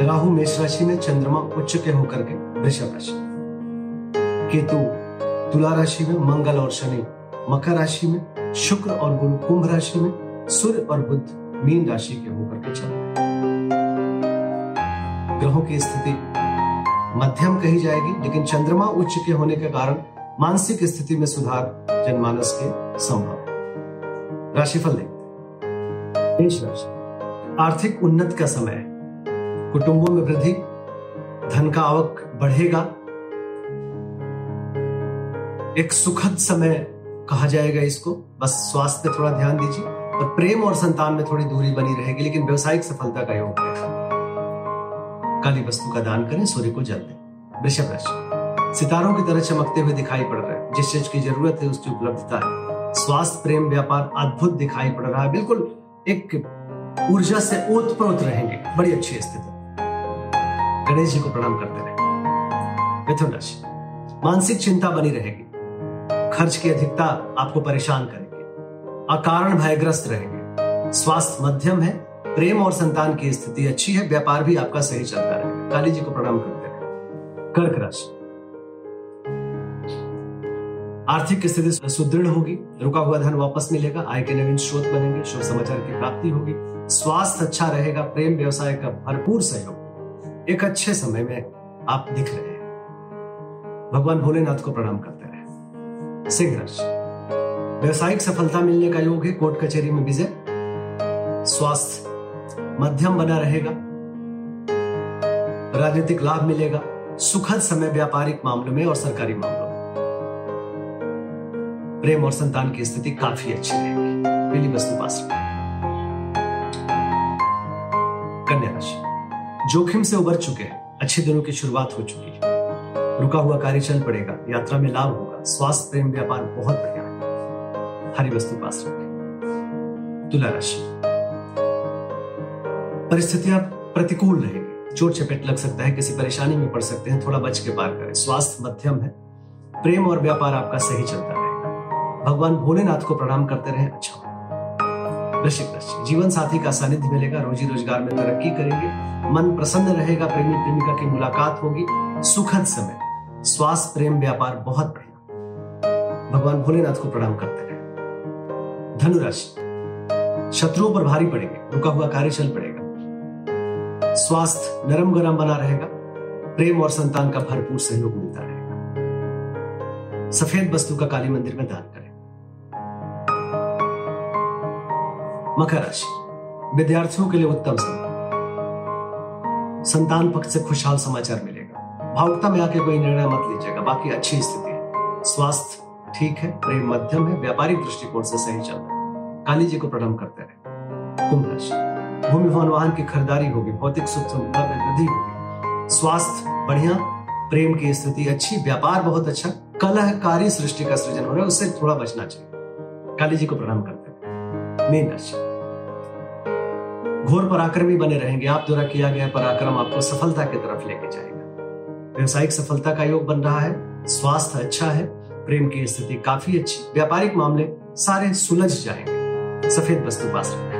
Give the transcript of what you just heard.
राहु मेष राशि में चंद्रमा उच्च के होकर के वृषभ राशि। केतु तुला राशि में मंगल और शनि, मकर राशि में शुक्र और गुरु कुंभ राशि में सूर्य और बुद्ध मीन राशि के होकर के चल रहे ग्रहों की स्थिति मध्यम कही जाएगी, लेकिन चंद्रमा उच्च के होने के कारण मानसिक स्थिति में सुधार जनमानस के संभव राशिफल देखते राशि, आर्थिक उन्नत का समय है। कुटुंबों में वृद्धि, धन का आवक बढ़ेगा। एक सुखद समय कहा जाएगा इसको। बस स्वास्थ्य पे थोड़ा ध्यान दीजिए। और प्रेम और संतान में थोड़ी दूरी बनी रहेगी, लेकिन व्यवसायिक सफलता का योग काली वस्तु का दान करें, सूर्य को जल दें। वृषभ राशि। सितारों की तरह चमकते हुए दिखाई पड़ रहे हैं। जिस चीज़ की ज़रूरत है, उसकी उपलब्धता है। स्वास्थ्य, प्रेम, व्यापार अद्भुत दिखाई पड़ रहा है। बिल्कुल एक ऊर्जा से ओतप्रोत रहेंगे। बड़ी अच्छी स्थिति। गणेश जी को प्रणाम करते रहे। मिथुन राशि मानसिक चिंता बनी रहेगी। खर्च की अधिकता आपको परेशान करेगी। अकारण भयग्रस्त रहेंगे। स्वास्थ्य मध्यम है, प्रेम और संतान की स्थिति अच्छी है, व्यापार भी आपका सही चलता रहेगा काली जी को प्रणाम करते रहे। कर्क राशि। आर्थिक स्थिति सुदृढ़ होगी, रुका हुआ धन वापस मिलेगा, आय के नवीन स्रोत बनेंगे, शुभ समाचार की प्राप्ति होगी। स्वास्थ्य अच्छा रहेगा, प्रेम व्यवसाय का भरपूर सहयोग। एक अच्छे समय में आप दिख रहे हैं। भगवान भोलेनाथ को प्रणाम करते रहे। सिंह राशि व्यवसायिक सफलता मिलने का योग है, कोर्ट कचहरी में विजय। स्वास्थ्य, मध्यम बना रहेगा। राजनीतिक लाभ मिलेगा, सुखद समय व्यापारिक मामलों में और सरकारी मामलों में। प्रेम और संतान की स्थिति काफ़ी अच्छी रहेगी पीली वस्तु पास कन्या राशि जोखिम से उबर चुके हैं। अच्छे दिनों की शुरुआत हो चुकी है। रुका हुआ कार्य चल पड़ेगा, यात्रा में लाभ होगा, स्वास्थ्य, प्रेम, व्यापार बहुत बढ़िया है। हरी वस्तु पास रखें। तुला राशि। परिस्थितियाँ प्रतिकूल रहेगी। चोट चपेट लग सकता है, किसी परेशानी में पड़ सकते हैं, थोड़ा बच के पार करें। स्वास्थ्य मध्यम है। प्रेम और व्यापार आपका सही चलता रहेगा। भगवान भोलेनाथ को प्रणाम करते रहे। अच्छा वृश्चिक राशि जीवन साथी का सानिध्य मिलेगा, रोजी रोज़गार में तरक्की करेंगे। मन प्रसन्न रहेगा, प्रेमी प्रेमिका की मुलाकात होगी। सुखद समय। स्वास्थ्य, प्रेम, व्यापार बहुत बढ़िया। भगवान भोलेनाथ को प्रणाम करते रहे धनुराशि। शत्रुओं पर भारी पड़ेंगे। रुका हुआ कार्य चल पड़ेगा। स्वास्थ्य नरम गरम बना रहेगा। प्रेम और संतान का भरपूर सहयोग मिलता रहेगा। सफ़ेद वस्तु का काली मंदिर में दान करें। मकर राशि विद्यार्थियों के लिए उत्तम समय। संतान पक्ष से खुशहाल समाचार मिलेगा। भावुकता में आके कोई निर्णय मत लीजिएगा। बाकी अच्छी स्थिति है। स्वास्थ्य ठीक है, प्रेम मध्यम है, व्यापारिक दृष्टिकोण से सही चल रहा है। काली जी को प्रणाम करते रहे। कुंभ राशि भूमि भवन वाहन की खरीदारी होगी, भौतिक सुख सुविधा में वृद्धि होगी। स्वास्थ्य बढ़िया, प्रेम की स्थिति अच्छी, व्यापार बहुत अच्छा कलहकारी सृष्टि का सृजन हो रहा है, उससे थोड़ा बचना चाहिए। काली जी को प्रणाम करते हैं मीन राशि घोर पराक्रमी बने रहेंगे। आप द्वारा किया गया पराक्रम आपको सफलता की तरफ़ लेके जाएगा। व्यवसायिक सफलता का योग बन रहा है, स्वास्थ्य अच्छा है, प्रेम की स्थिति काफ़ी अच्छी, व्यापारिक मामले सारे सुलझ जाएँगे। सफ़ेद वस्तु पास रखना